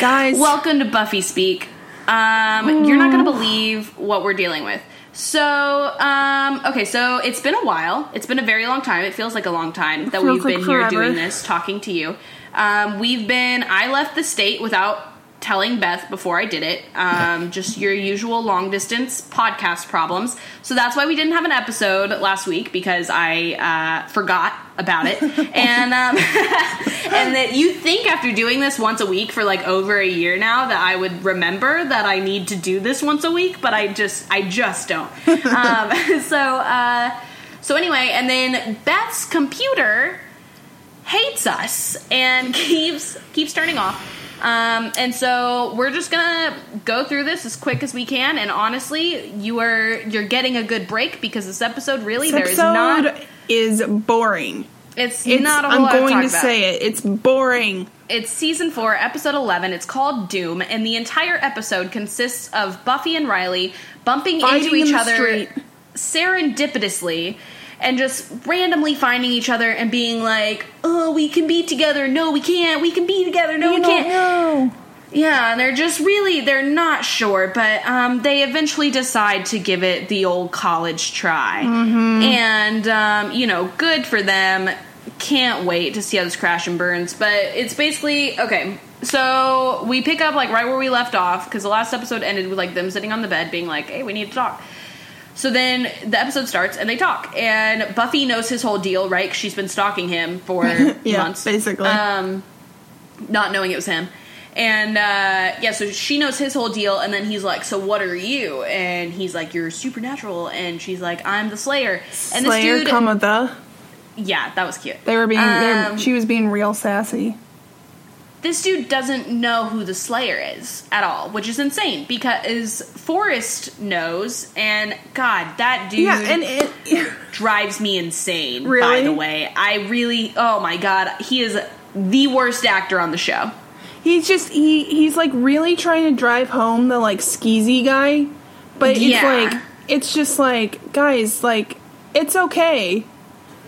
Guys. Welcome to Buffy Speak. Um, you're not going to believe what we're dealing with. So, um, okay, so it's been a while. It's been a very long time. It feels like a long time that we've like been here doing this, talking to you. Um, we've been, I left the state without telling Beth before I did it. Um, just your usual long distance podcast problems. So that's why we didn't have an episode last week because I uh, forgot about it. and um, and that you think after doing this once a week for like over a year now that I would remember that I need to do this once a week, but I just I just don't. um, so uh, so anyway, and then Beth's computer hates us and keeps keeps turning off. Um, and so we're just gonna go through this as quick as we can. And honestly, you are you're getting a good break because this episode really This there is episode not is boring. it's, It's, not a whole I'm lot going to, to, say it. It's boring. It's season four, episode 11. It's called Doom, and the entire episode consists of Buffy and Riley bumping Fighting into each in other street. serendipitously and just randomly finding each other and being like, oh, we can be together. No, we can't. We can be together. No, we can't. know. Yeah, and they're just really, they're not sure, but um, they eventually decide to give it the old college try. And, um, you know, good for them. Can't wait to see how this crash and burns. But it's basically, okay, so we pick up, like, right where we left off, because the last episode ended with, like, them sitting on the bed being like, hey, we need to talk. So then the episode starts and they talk. And Buffy knows his whole deal, right? 'Cause she's been stalking him for Yeah, months. basically. Um, not knowing it was him. And uh, yeah, so she knows his whole deal, and then he's like, "So what are you?" And he's like, "You're supernatural," and she's like, "I'm the Slayer." And Slayer, this dude, comma the. yeah, that was cute. They were being. they were- Um, she was being real sassy. This dude doesn't know who the Slayer is at all, which is insane because Forrest knows, and God, that dude Yeah, and it. drives me insane. By the way, I really, oh my God, he is the worst actor on the show. He's just he he's like really trying to drive home the like skeezy guy, but it's Yeah. like it's just like guys like it's okay,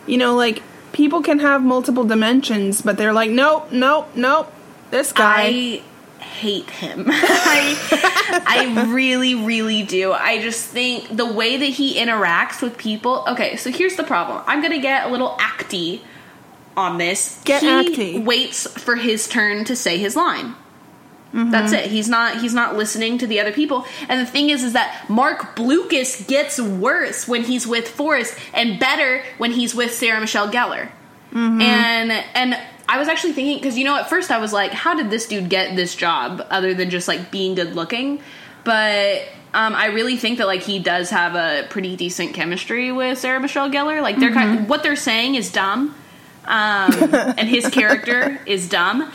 you know like people can have multiple dimensions, but they're like nope nope nope this guy I hate him. I, I really, really do. I just think the way that he interacts with people. Okay, so here's the problem. I'm gonna get a little acty on this. Get he acty. waits for his turn to say his line. Mm-hmm. That's it. He's not. He's not listening to the other people. And the thing is, is that Marc Blucas gets worse when he's with Forrest, and better when he's with Sarah Michelle Gellar. Mm-hmm. And and I was actually thinking because you know at first I was like, how did this dude get this job other than just like being good looking? But um, I really think that like he does have a pretty decent chemistry with Sarah Michelle Gellar. Like they're Mm-hmm. kind what they're saying is dumb, um, and his character is dumb,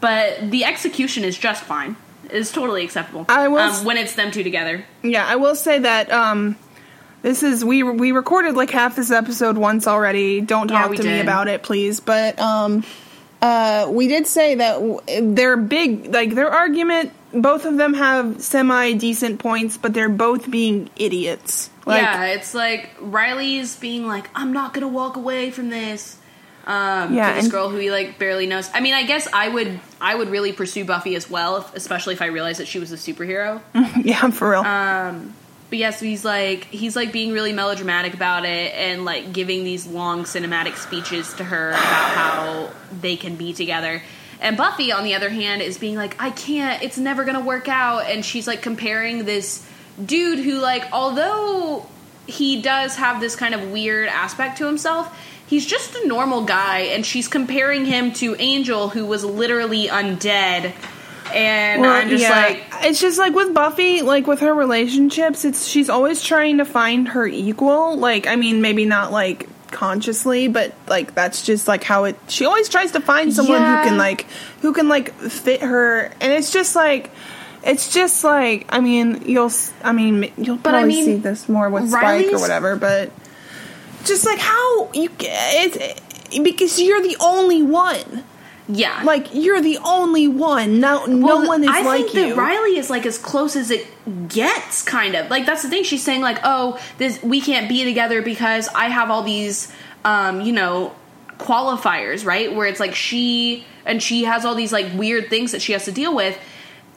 but the execution is just fine. It's totally acceptable. I will um, when it's them two together. Yeah, I will say that um this is we we recorded like half this episode once already. Don't talk we to me about it, please. But um uh we did say that w- they're big like their argument both of them have semi decent points, but they're both being idiots. Like yeah, it's like Riley's being like, "I'm not gonna walk away from this." Um, Yeah, to this and- girl who he like barely knows. I mean, I guess I would, I would really pursue Buffy as well, if, especially if I realized that she was a superhero. yeah, for real. Um, but yes, he's like, he's like being really melodramatic about it and like giving these long cinematic speeches to her about how they can be together. And Buffy, on the other hand, is being like, I can't, it's never gonna work out. And she's like comparing this dude who, like, although he does have this kind of weird aspect to himself, he's just a normal guy. And she's comparing him to Angel, who was literally undead. And Well, I'm just yeah, like, it's just like with Buffy, like with her relationships, it's she's always trying to find her equal. Like, I mean, maybe not like consciously, but like that's just like how it. She always tries to find someone Yeah. who can like who can like fit her, and it's just like. It's just like I mean you'll I mean you'll But I probably mean, see this more with Spike or whatever, but just like how you it's because you're the only one. Yeah. Like you're the only one. No, no Well, one is like you. I like think you. that Riley is like as close as it gets, kind of. Like that's the thing. She's saying like, "Oh, this we can't be together because I have all these, um, you know, qualifiers, right? Where it's like she and she has all these like weird things that she has to deal with.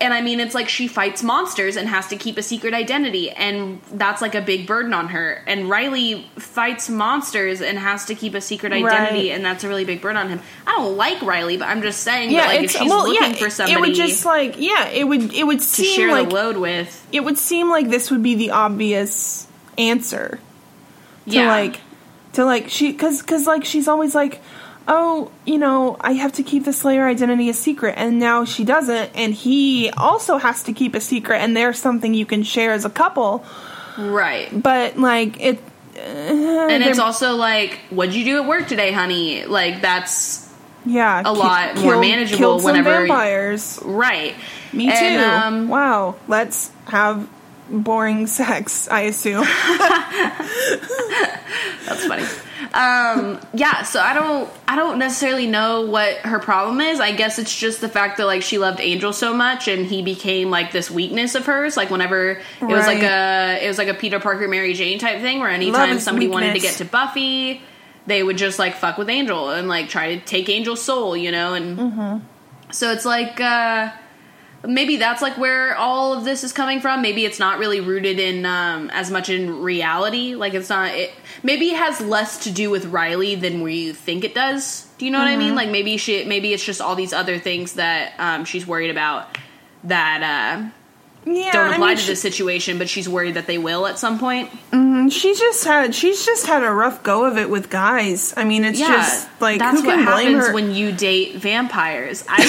And I mean, it's like she fights monsters and has to keep a secret identity, and that's like a big burden on her. And Riley fights monsters and has to keep a secret identity, Right. and that's a really big burden on him. I don't like Riley, but I'm just saying Yeah, that like if she's well, looking yeah. for somebody it would just like yeah, it would it would to seem share like the load with, it would seem like this would be the obvious answer to yeah, like to like she because because like she's always like oh you know i have to keep the slayer identity a secret and now she doesn't and he also has to keep a secret and there's something you can share as a couple right. but like it uh, And it's also like, what'd you do at work today, honey? Like that's yeah a ki- lot more killed- manageable killed some whenever- vampires right. me too And, um, wow let's have boring sex i assume That's funny. Um, yeah, so I don't I don't necessarily know what her problem is. I guess it's just the fact that like she loved Angel so much and he became like this weakness of hers. Like whenever it was like a it was like a Peter Parker Mary Jane type thing where anytime somebody wanted to get to Buffy, they would just like fuck with Angel and like try to take Angel's soul, you know, and Mm-hmm. so it's like uh maybe that's like where all of this is coming from. Maybe it's not really rooted in um as much in reality. Like it's not it maybe it has less to do with riley than we think it does. Do you know what i mean? Like maybe she maybe it's just all these other things that um she's worried about that uh yeah don't I apply mean, to she- this situation but she's worried that they will at some point. She's just had she's just had a rough go of it with guys. I mean, it's yeah just like that's who what happens when you date vampires. I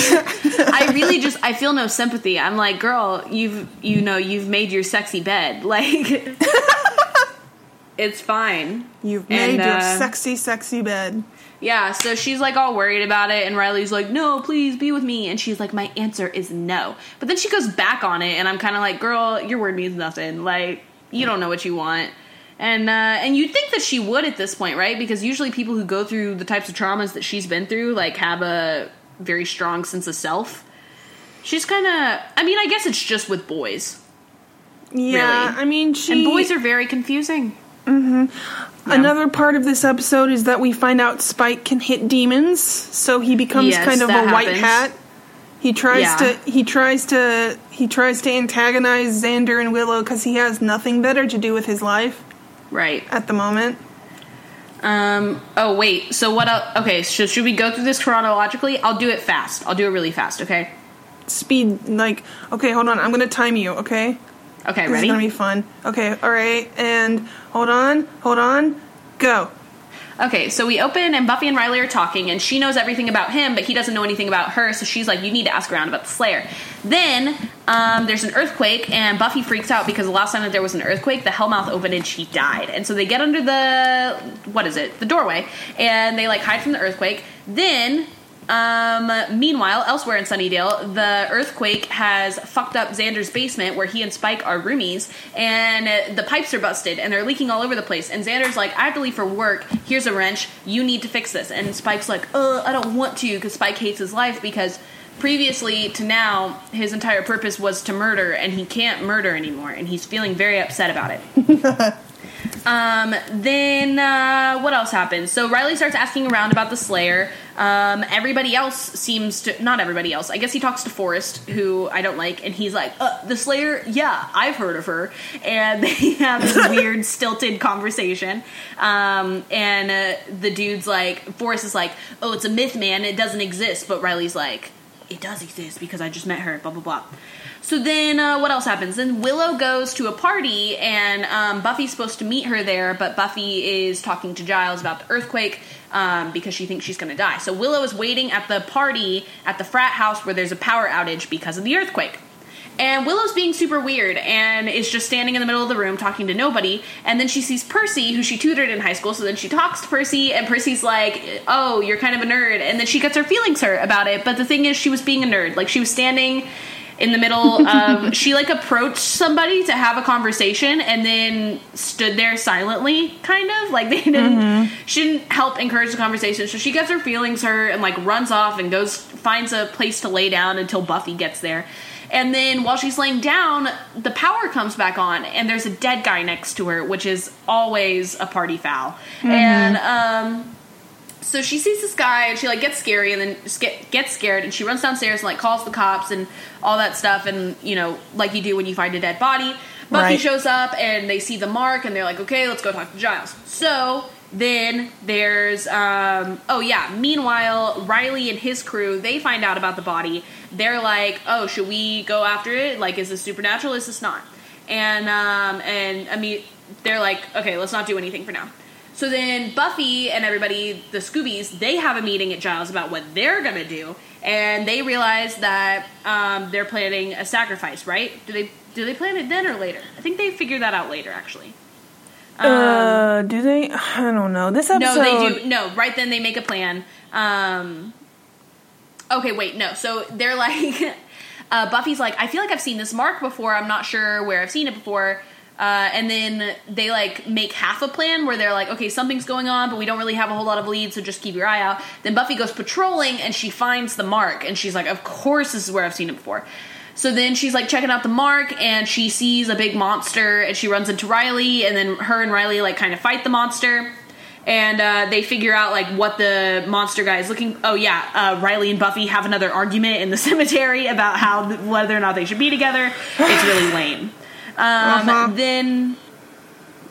i really just i feel no sympathy. I'm like girl you've you know you've made your sexy bed. Like it's fine. You've and, made your uh, sexy, sexy bed. Yeah so she's like all worried about it and riley's like no please be with me and she's like my answer is no but then she goes back on it and i'm kind of like girl your word means nothing like you don't know what you want and uh, and you'd think that she would at this point, right? Because usually people who go through the types of traumas that she's been through, like, have a very strong sense of self. She's kind of. I mean, I guess it's just with boys, Yeah, Really. I mean, she. and boys are very confusing. Another part of this episode is that we find out Spike can hit demons, so he becomes Yes, kind of a that white hat. He tries Yeah. to he tries to he tries to antagonize Xander and Willow because he has nothing better to do with his life Right. at the moment. Um. Oh wait. So what? el okay. So should we go through this chronologically? I'll do it fast. I'll do it really fast. Okay. Speed like okay, hold on, I'm gonna time you. Okay, Okay. this Ready? is gonna be fun. Okay, all right, and hold on, hold on, go. Okay, so we open and Buffy and Riley are talking, and she knows everything about him, but he doesn't know anything about her. So she's like, "You need to ask around about the Slayer." Then um, there's an earthquake, and Buffy freaks out because the last time that there was an earthquake, the Hellmouth opened and she died. And so they get under the what is it, the doorway, and they like hide from the earthquake. Then um, meanwhile, elsewhere in Sunnydale, the earthquake has fucked up Xander's basement where he and Spike are roomies, and the pipes are busted and they're leaking all over the place. And Xander's like, I have to leave for work. Here's a wrench. You need to fix this. And Spike's like, uh, I don't want to because Spike hates his life because previously to now, his entire purpose was to murder, and he can't murder anymore, and he's feeling very upset about it. Um, then uh, what else happens? So Riley starts asking around about the Slayer. Um, everybody else seems to not everybody else. I guess he talks to Forrest, who I don't like, and he's like, uh, "The Slayer, yeah, I've heard of her." And they have this weird, stilted conversation. Um, and uh, the dude's like, Forrest is like, "Oh, it's a myth, man. It doesn't exist." But Riley's like, "It does exist because I just met her." Blah blah blah. So then, uh, what else happens? Then Willow goes to a party, and um, Buffy's supposed to meet her there, but Buffy is talking to Giles about the earthquake um, because she thinks she's going to die. So Willow is waiting at the party at the frat house where there's a power outage because of the earthquake. And Willow's being super weird and is just standing in the middle of the room talking to nobody. And then she sees Percy, who she tutored in high school. So then she talks to Percy, and Percy's like, Oh, you're kind of a nerd. And then she gets her feelings hurt about it. But the thing is, she was being a nerd. Like, she was standing in the middle of. she, like, approached somebody to have a conversation and then stood there silently, kind of. Like, they didn't. Mm-hmm. She didn't help encourage the conversation. So she gets her feelings hurt and, like, runs off and goes, finds a place to lay down until Buffy gets there. And then while she's laying down, the power comes back on, and there's a dead guy next to her, which is always a party foul. And um, so she sees this guy and she like gets scary and then get, gets scared and she runs downstairs and like calls the cops and all that stuff and you know like you do when you find a dead body buffy Right. shows up and they see the mark and they're like okay let's go talk to giles so then there's um oh yeah meanwhile riley and his crew they find out about the body they're like oh should we go after it like is this supernatural is this not and um and i mean they're like okay let's not do anything for now so then Buffy and everybody, the Scoobies, they have a meeting at Giles about what they're gonna do, and they realize that um, they're planning a sacrifice. Right? Do they do they plan it then or later? I think they figure that out later, actually. Uh, do they? I don't know. This episode. Um, No, they do. No, right then they make a plan. Um, okay, wait, no. So they're like, uh, Buffy's like, I feel like I've seen this mark before. I'm not sure where I've seen it before. Uh, and then they like make half a plan where they're like, okay, something's going on, but we don't really have a whole lot of leads, so just keep your eye out. Then Buffy goes patrolling and she finds the mark, and she's like, of course, this is where I've seen it before. So then she's like checking out the mark and she sees a big monster and she runs into Riley and then her and Riley like kind of fight the monster and uh, they figure out like what the monster guy is looking. Oh yeah, uh, Riley and Buffy have another argument in the cemetery about how whether or not they should be together. It's really lame. Um, Uh-huh. Then,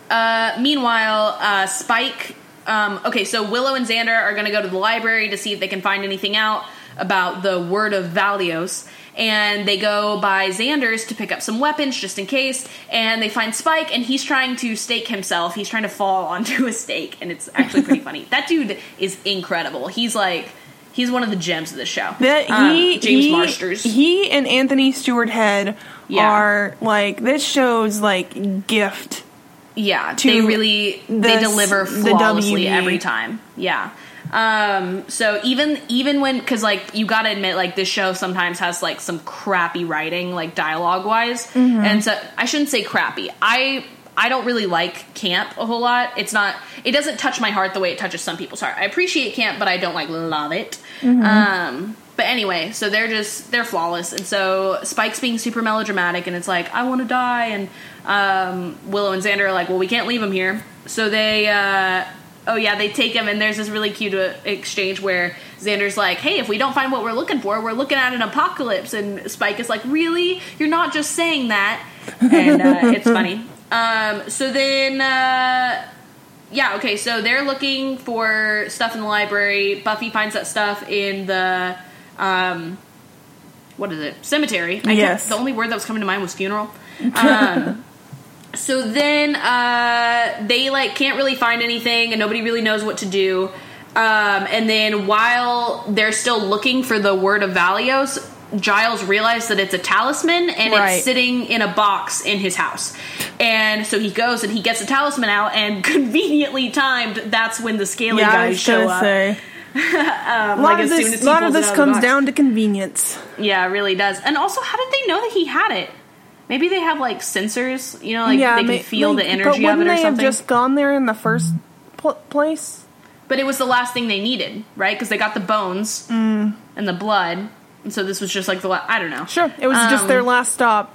uh, meanwhile, uh, Spike. Um, okay, so Willow and Xander are going to go to the library to see if they can find anything out about the word of Valios. And they go by Xander's to pick up some weapons just in case. And they find Spike, and he's trying to stake himself. He's trying to fall onto a stake, and it's actually pretty funny. That dude is incredible. He's like, he's one of the gems of the show. That Um, he, James he, Marsters. he and Anthony Stewart Head Yeah. are like this show's like gift. Yeah, they really they deliver the flawlessly WB. every time. Yeah. Um so even even when cuz like you got to admit like this show sometimes has like some crappy writing like dialogue wise. Mm-hmm. And so I shouldn't say crappy. I I don't really like camp a whole lot. It's not it doesn't touch my heart the way it touches some people's heart. I appreciate camp, but I don't like love it. Mm-hmm. Um but anyway, so they're just they're flawless, and so Spike's being super melodramatic, and it's like I want to die, and um, Willow and Xander are like, well, we can't leave him here, so they, uh, oh yeah, they take him, and there's this really cute uh, exchange where Xander's like, hey, if we don't find what we're looking for, we're looking at an apocalypse, and Spike is like, really, you're not just saying that, and uh, it's funny. Um, so then. Uh, yeah, okay, so they're looking for stuff in the library. Buffy finds that stuff in the um what is it? Cemetery. I Yes. the only word that was coming to mind was funeral. Um so then uh they like can't really find anything and nobody really knows what to do. Um and then while they're still looking for the word of Valios, Giles realized that it's a talisman and Right. it's sitting in a box in his house. And so he goes and he gets the talisman out, and conveniently timed, that's when the scaly Yeah, guys show up. say. Um, A lot like of this, lot of this out of the comes down to convenience. Yeah, it really does. And also, how did they know that he had it? Maybe they have like sensors, you know, like yeah, they can ma- feel like, the energy of it or they something. have just gone there in the first pl- place? But it was the last thing they needed, right? Because they got the bones Mm. and the blood, and so this was just like the la- I don't know. Sure, it was just Um, their last stop.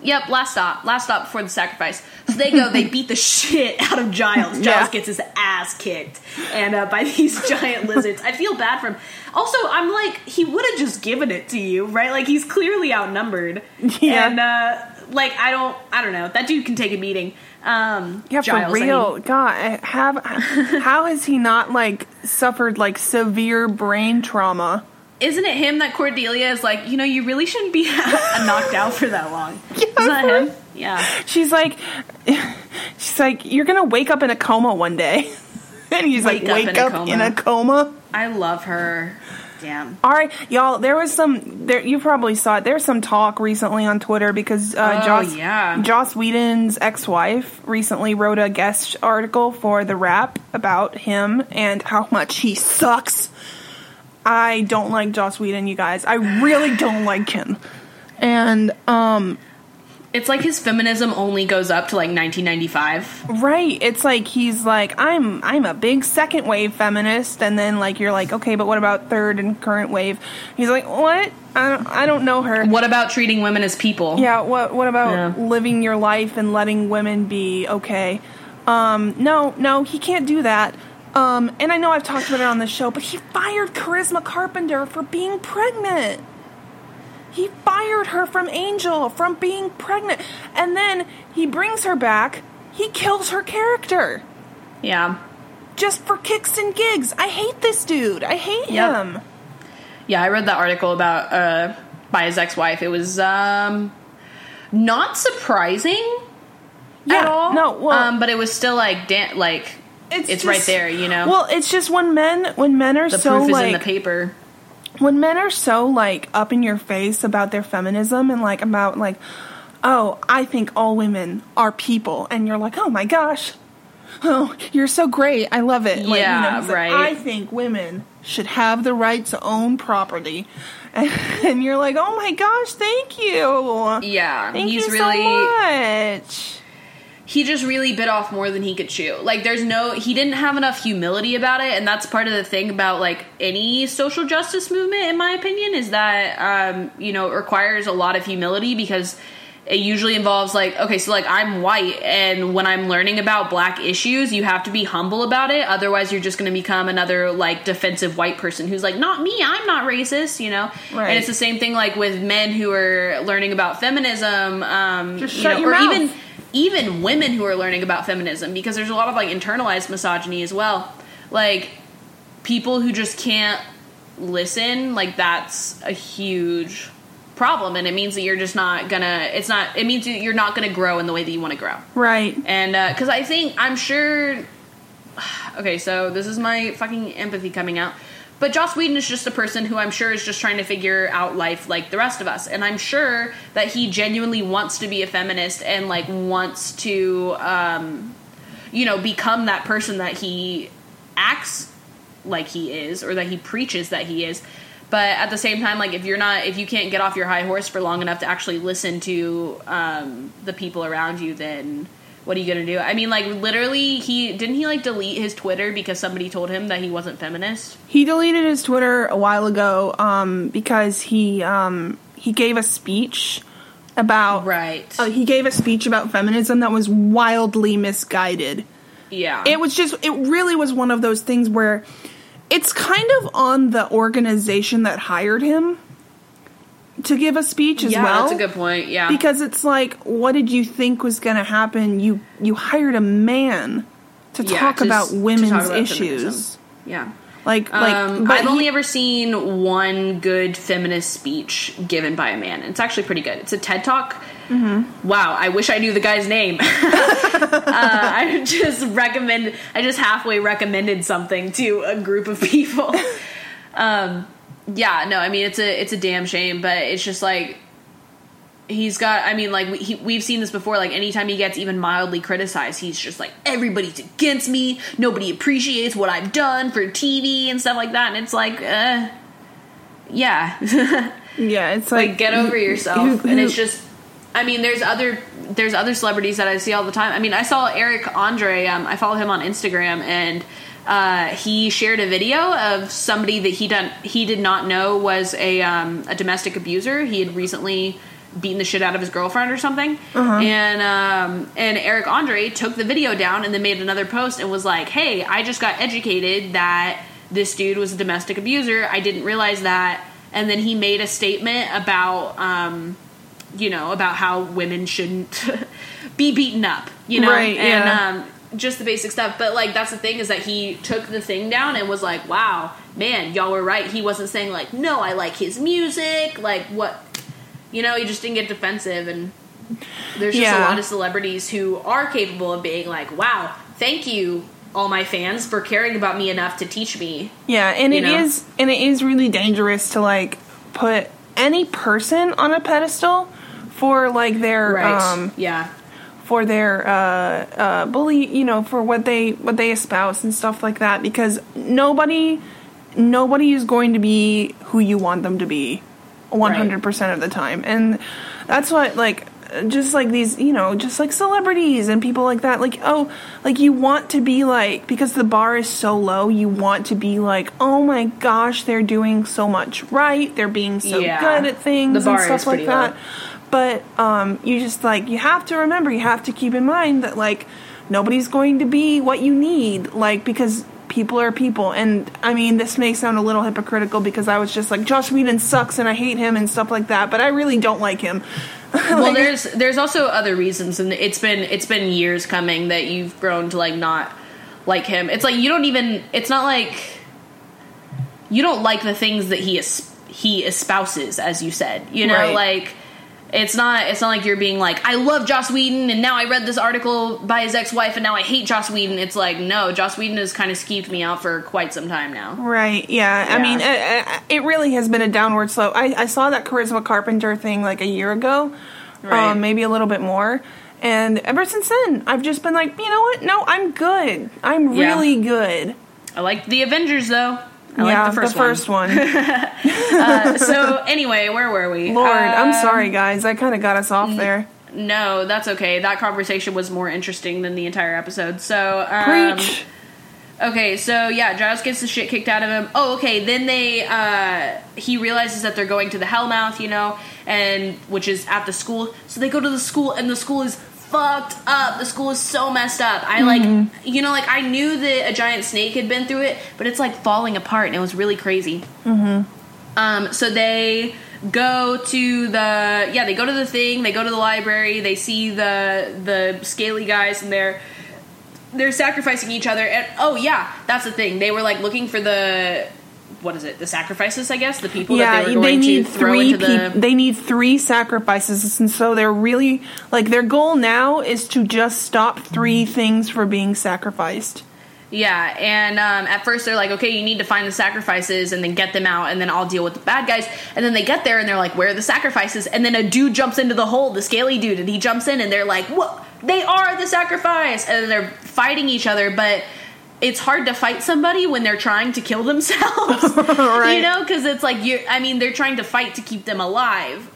Yep, last stop, last stop before the sacrifice. So they go, they beat the shit out of Giles. Giles Yeah. gets his ass kicked, and uh, by these giant lizards. I feel bad for him. Also, I'm like, he would have just given it to you, right? Like he's clearly outnumbered, Yeah. and uh, like I don't, I don't know. That dude can take a beating. Um, Yeah, Giles, for I mean. real. God, have how has he not like suffered like severe brain trauma? Isn't it him that Cordelia is like, you know, you really shouldn't be knocked out for that long? Yeah, Isn't that him? Yeah. She's like, she's like, you're gonna wake up in a coma one day, and he's Wake like, up wake in up coma. in a coma. I love her. Damn. All right, y'all. There was some. There, you probably saw it. There's some talk recently on Twitter because uh, Oh, Joss, yeah. Joss Whedon's ex-wife recently wrote a guest article for the Wrap about him and how much he sucks. I don't like Joss Whedon, you guys. I really don't like him. And um, It's like his feminism only goes up to like 1995. right, it's like he's like, I'm I'm a big second wave feminist, and then like you're like, okay, but what about third and current wave? He's like, what? I don't, I don't know her. What about treating women as people? Yeah, what what about Yeah. living your life and letting women be okay? Um, no, no, he can't do that. Um, and I know I've talked about it on the show, but he fired Charisma Carpenter for being pregnant. He fired her from Angel from being pregnant. And then he brings her back. He kills her character Yeah. just for kicks and gigs. I hate this dude. I hate Yep. him. Yeah, I read that article about uh by his ex-wife. It was um not surprising Yeah, at all. no, well- um, but it was still like dan- like it's, right just- there, you know. Well, it's just when men when men are the so proof is like in the paper. When men are so like up in your face about their feminism and like about like oh i think all women are people and you're like oh my gosh oh you're so great i love it like, Yeah, he's like, right. i think women should have the right to own property. And, and you're like oh my gosh thank you. Yeah, thank he's you really so much he just really bit off more than he could chew. Like there's no he didn't have enough humility about it and that's part of the thing about like any social justice movement in my opinion is that um you know it requires a lot of humility because it usually involves like okay so like I'm white and when I'm learning about black issues you have to be humble about it otherwise you're just going to become another like defensive white person who's like not me I'm not racist you know Right. and it's the same thing like with men who are learning about feminism um Just you shut know, your or mouth. even even women who are learning about feminism because there's a lot of like internalized misogyny as well. Like people who just can't listen like that's a huge problem and it means that you're just not gonna it's not it means you're not gonna grow in the way that you want to grow. Right. And uh, because i think i'm sure okay so this is my fucking empathy coming out but joss whedon is just a person who i'm sure is just trying to figure out life like the rest of us. And i'm sure that he genuinely wants to be a feminist and like wants to um you know become that person that he acts like he is or that he preaches that he is. But at the same time like if you're not if you can't get off your high horse for long enough to actually listen to um, the people around you then what are you gonna do? I mean like literally he didn't he like delete his twitter because somebody told him that he wasn't feminist? He deleted his Twitter a while ago um, because he um, he gave a speech about right. Uh, he gave a speech about feminism that was wildly misguided. yeah. It was just it really was one of those things where it's kind of on the organization that hired him to give a speech as yeah well. that's a good point yeah because it's like what did you think was going to happen? You you hired a man to Yeah, talk to about to women's talk about issues. feminism. yeah Like like um, I've he- only ever seen one good feminist speech given by a man. It's actually pretty good. It's a TED Talk. Mm-hmm. Wow, I wish I knew the guy's name. uh, I just recommend. I just halfway recommended something to a group of people. um, yeah, no, I mean it's a it's a damn shame, but it's just like he's got i mean like we, he, we've seen this before like anytime he gets even mildly criticized he's just like everybody's against me. Nobody appreciates what i've done for tv and stuff like that. And it's like uh yeah. Yeah, it's like like get over yourself. and it's just i mean there's other there's other celebrities that i see all the time i mean i saw eric andre um, i follow him on instagram and uh, he shared a video of somebody that he done he did not know was a um, a domestic abuser. He had recently beaten the shit out of his girlfriend or something, and um, and Eric Andre took the video down and then made another post and was like, "Hey, I just got educated that this dude was a domestic abuser. I didn't realize that." And then he made a statement about um, you know about how women shouldn't be beaten up you know? Right, and yeah. um just the basic stuff. But like that's the thing is that he took the thing down and was like wow man y'all were right. He wasn't saying like no i like his music like what you know? He just didn't get defensive and there's just a lot of celebrities who are capable of being like wow thank you all my fans for caring about me enough to teach me Yeah, and it know? is and it is really dangerous to like put any person on a pedestal for like their um yeah for their uh uh bully, you know, for what they what they espouse and stuff like that because nobody nobody is going to be who you want them to be 100% of the time. And that's what like just like these, you know, just like celebrities and people like that like oh, like you want to be like because the bar is so low, you want to be like, "Oh my gosh, they're doing so much right. They're being so Yeah. good at things The bar and stuff is like that." low. But um, you just like you have to remember, you have to keep in mind that like nobody's going to be what you need, like because people are people. And I mean, this may sound a little hypocritical because I was just like, Joss Whedon sucks and I hate him and stuff like that, but I really don't like him. well, Like, there's there's also other reasons, and it's been it's been years coming that you've grown to like not like him. It's like you don't even. It's not like you don't like the things that he es- he espouses, as you said. You know, Right. like it's not it's not like you're being like I love Joss Whedon, and now I read this article by his ex wife, and now I hate Joss Whedon. It's like no, Joss Whedon has kind of skeeved me out for quite some time now. Right. Yeah. I mean, it, it really has been a downward slope. I, I saw that Charisma Carpenter thing like a year ago, Right. um, maybe a little bit more. And ever since then, I've just been like, you know what? No, I'm good. I'm Yeah. really good. I like the Avengers though. I yeah, like the first, one. one. Uh, so anyway, where were we? Lord, I'm Um, sorry, guys. I kind of got us off there. No, that's okay. That conversation was more interesting than the entire episode. So, um, Preach. okay, so yeah, Giles gets the shit kicked out of him. Oh, okay. Then they, uh, he realizes that they're going to the Hellmouth, you know, and which is at the school. So they go to the school, and the school is fucked up. The school is so messed up. I like, you know, like I knew that a giant snake had been through it, but it's like falling apart, and it was really crazy. Um, so they go to the yeah they go to the thing they go to the library they see the the scaly guys and they're they're sacrificing each other and oh yeah that's the thing they were like looking for the what is it the sacrifices I guess the people Yeah, that they they, were going need three. the they need three sacrifices, and so they're really like their goal now is to just stop three things for being sacrificed. Yeah, and um, at first they're like, okay, you need to find the sacrifices and then get them out, and then I'll deal with the bad guys. And then they get there and they're like, where are the sacrifices? And then a dude jumps into the hole, the scaly dude, and he jumps in and they're like, what? They are the sacrifice! And then they're fighting each other, but it's hard to fight somebody when they're trying to kill themselves. Right. You know, because it's like, you're, I mean, they're trying to fight to keep them alive.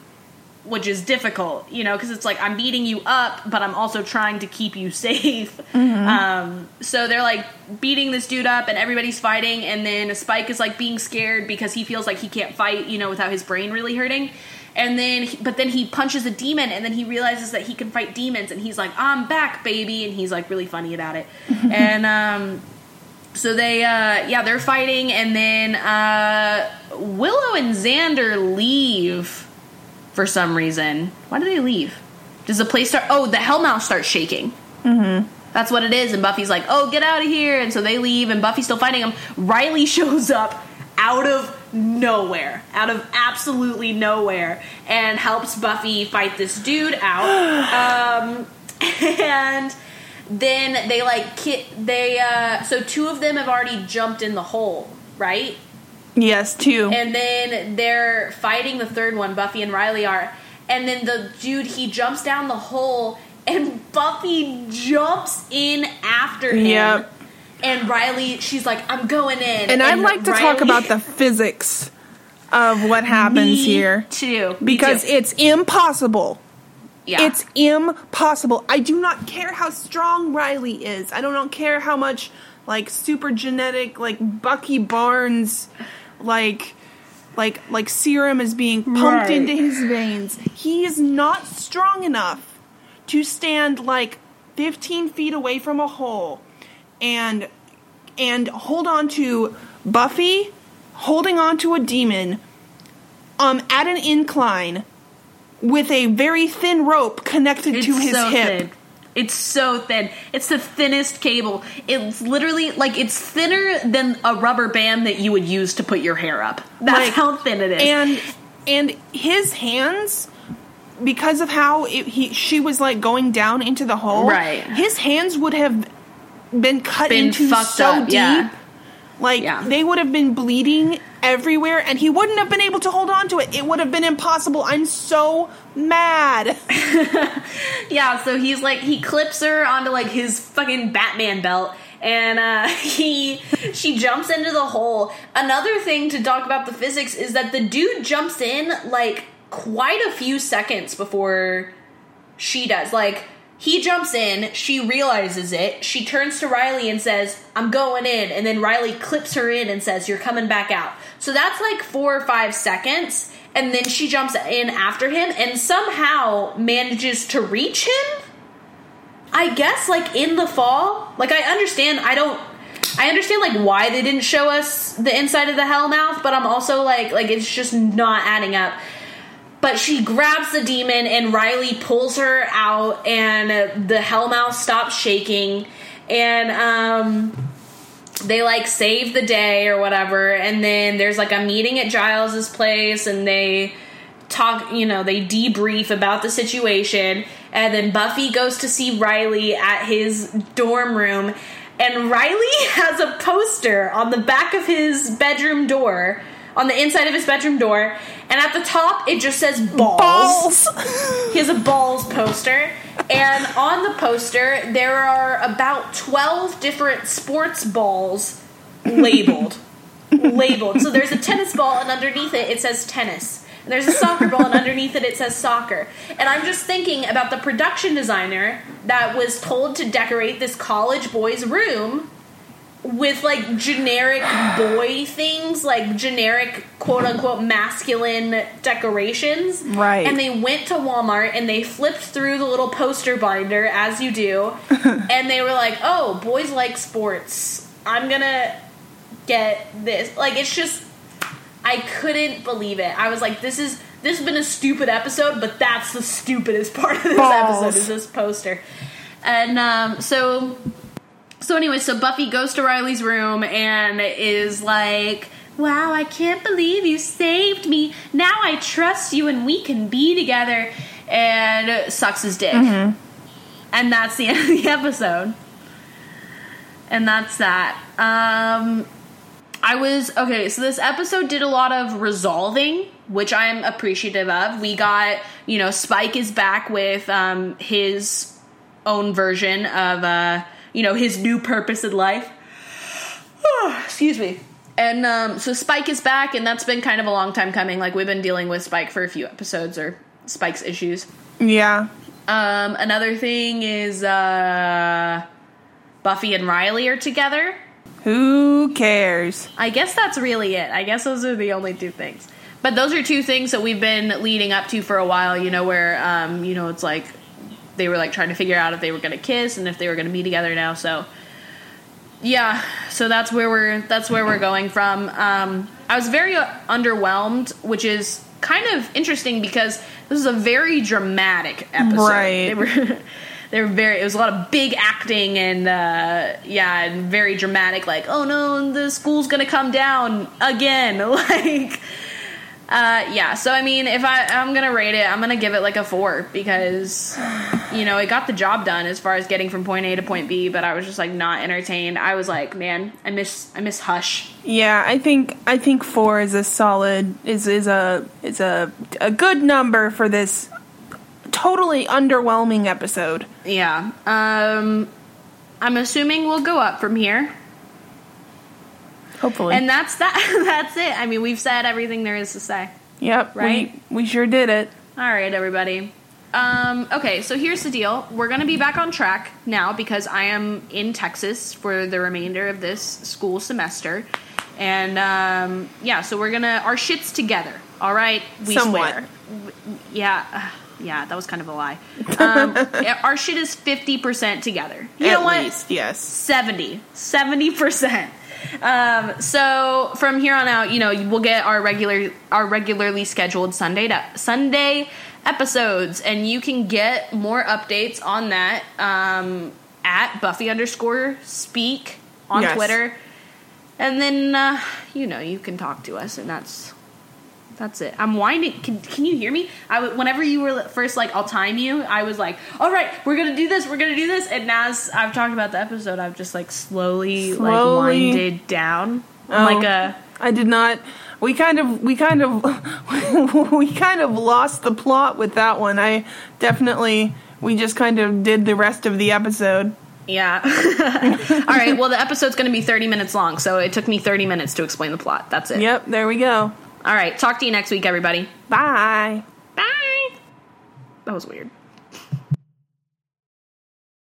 Which is difficult, you know, because it's like I'm beating you up, but I'm also trying to keep you safe. Um, so they're like beating this dude up, and everybody's fighting. And then Spike is like being scared because he feels like he can't fight, you know, without his brain really hurting. And then, but then he punches a demon, and then he realizes that he can fight demons, and he's like, "I'm back, baby!" And he's like really funny about it. and um, so they, uh, yeah, they're fighting, and then uh, Willow and Xander leave for some reason. Why do they leave? Does the place start? Oh, the Hellmouth starts shaking. Mm-hmm. That's what it is. And Buffy's like, "Oh, get out of here!" And so they leave, and Buffy's still fighting them. Riley shows up out of nowhere, out of absolutely nowhere, and helps Buffy fight this dude out. um, and then they like ki- they uh, so two of them have already jumped in the hole, right? Yes, two. and then they're fighting the third one buffy and riley are and then the dude he jumps down the hole and buffy jumps in after him Yep. and riley she's like i'm going in and I'd like to talk about the physics of what happens Me here too because it's impossible. Yeah It's impossible. I do not care how strong Riley is. I do not care how much like super genetic like Bucky Barnes like like like serum is being pumped Right. into his veins. He is not strong enough to stand like 15 feet away from a hole and and hold on to Buffy holding on to a demon um at an incline with a very thin rope connected it's to his so hip. thin it's so thin it's the thinnest cable it's literally like it's thinner than a rubber band that you would use to put your hair up that's Like, how thin it is And and his hands because of how it, he she was like going down into the hole. Right. His hands would have been cut Been into so up, deep. yeah. Like Yeah. they would have been bleeding everywhere and he wouldn't have been able to hold on to it. It would have been impossible. I'm so mad. Yeah, so he's like he clips her onto like his fucking Batman belt and uh he she jumps into the hole. Another thing to talk about the physics is that the dude jumps in like quite a few seconds before she does. Like he jumps in, she realizes it, she turns to Riley and says, I'm going in, and then Riley clips her in and says, You're coming back out. So that's like four or five seconds, and then she jumps in after him and somehow manages to reach him. I guess like in the fall. Like I understand I don't I understand like why they didn't show us the inside of the Hellmouth, but I'm also like like it's just not adding up. But she grabs the demon and Riley pulls her out and the Hellmouth stops shaking. And um they like save the day or whatever. And then there's like a meeting at Giles's place and they talk you know they debrief about the situation. And then Buffy goes to see Riley at his dorm room. And Riley has a poster on the back of his bedroom door on the inside of his bedroom door and at the top it just says balls, Balls. he has a balls poster. And on the poster there are about 12 different sports balls labeled. Labeled. So there's a tennis ball and underneath it it says tennis. And there's a soccer ball and underneath it it says soccer. And i'm just thinking about the production designer that was told to decorate this college boy's room with like generic boy things, like generic quote unquote masculine decorations. Right. And they went to Walmart and they flipped through the little poster binder, as you do, and they were like, oh, boys like sports. I'm gonna get this. Like, it's just, I couldn't believe it. I was like, this is. This has been a stupid episode, but that's the stupidest part of this Balls. episode is this poster. And um, so so anyway, so Buffy goes to Riley's room and is like, "Wow, I can't believe you saved me. Now I trust you and we can be together." And sucks his dick. And that's the end of the episode. And that's that. Um I was okay, so this episode did a lot of resolving, which I'm appreciative of. We got, you know, Spike is back with um his own version of uh you know his new purpose in life excuse me and um so spike is back and that's been kind of a long time coming like we've been dealing with spike for a few episodes or spike's issues Yeah. um another thing is uh buffy and riley are together Who cares? I guess that's really it. I guess those are the only two things. But those are two things that we've been leading up to for a while, you know, where um, you know, it's like they were like trying to figure out if they were going to kiss and if they were going to be together now. So yeah, so that's where we're that's where we're going from. Um, I was very uh, underwhelmed, which is kind of interesting because this is a very dramatic episode. Right. They were they were very. It was a lot of big acting and uh, yeah, and very dramatic. Like, oh no, the school's gonna come down again. Like. Uh, yeah, so I mean, if I I'm gonna rate it, I'm gonna give it like a four because you know it got the job done as far as getting from point A to point B, but I was just like not entertained. I was like, man, I miss I miss Hush. Yeah, I think I think four is a solid is is a is a a good number for this totally underwhelming episode. Yeah, um, I'm assuming we'll go up from here, Hopefully. and that's that. that's it. I mean, we've said everything there is to say. yep, right? We, we sure did it. All right, everybody. Um, okay, so here's the deal. We're going to be back on track now because I am in Texas for the remainder of this school semester. And um, yeah, so we're going to, our shit's together. All right? We Somewhat. swear. Yeah. Yeah, that was kind of a lie. Um, our shit is 50% together. You At know what? least, yes. 70 70% um, so from here on out you know we'll get our regular our regularly scheduled sunday sunday episodes and you can get more updates on that um, at buffy underscore speak on Yes. twitter and then uh, you know you can talk to us and that's that's it. I'm winding. Can, can you hear me? I w- whenever you were first like, I'll time you. I was like, all right, we're gonna do this. We're gonna do this. And as I've talked about the episode, I've just like slowly, like winded down. Oh. I'm like a I did not. We kind of, we kind of, we kind of lost the plot with that one. I definitely, we just kind of did the rest of the episode. yeah. all right. Well, the episode's gonna be 30 minutes long, so it took me 30 minutes to explain the plot. That's it. Yep, there we go. All right. Talk to you next week, everybody. Bye. Bye. That was weird.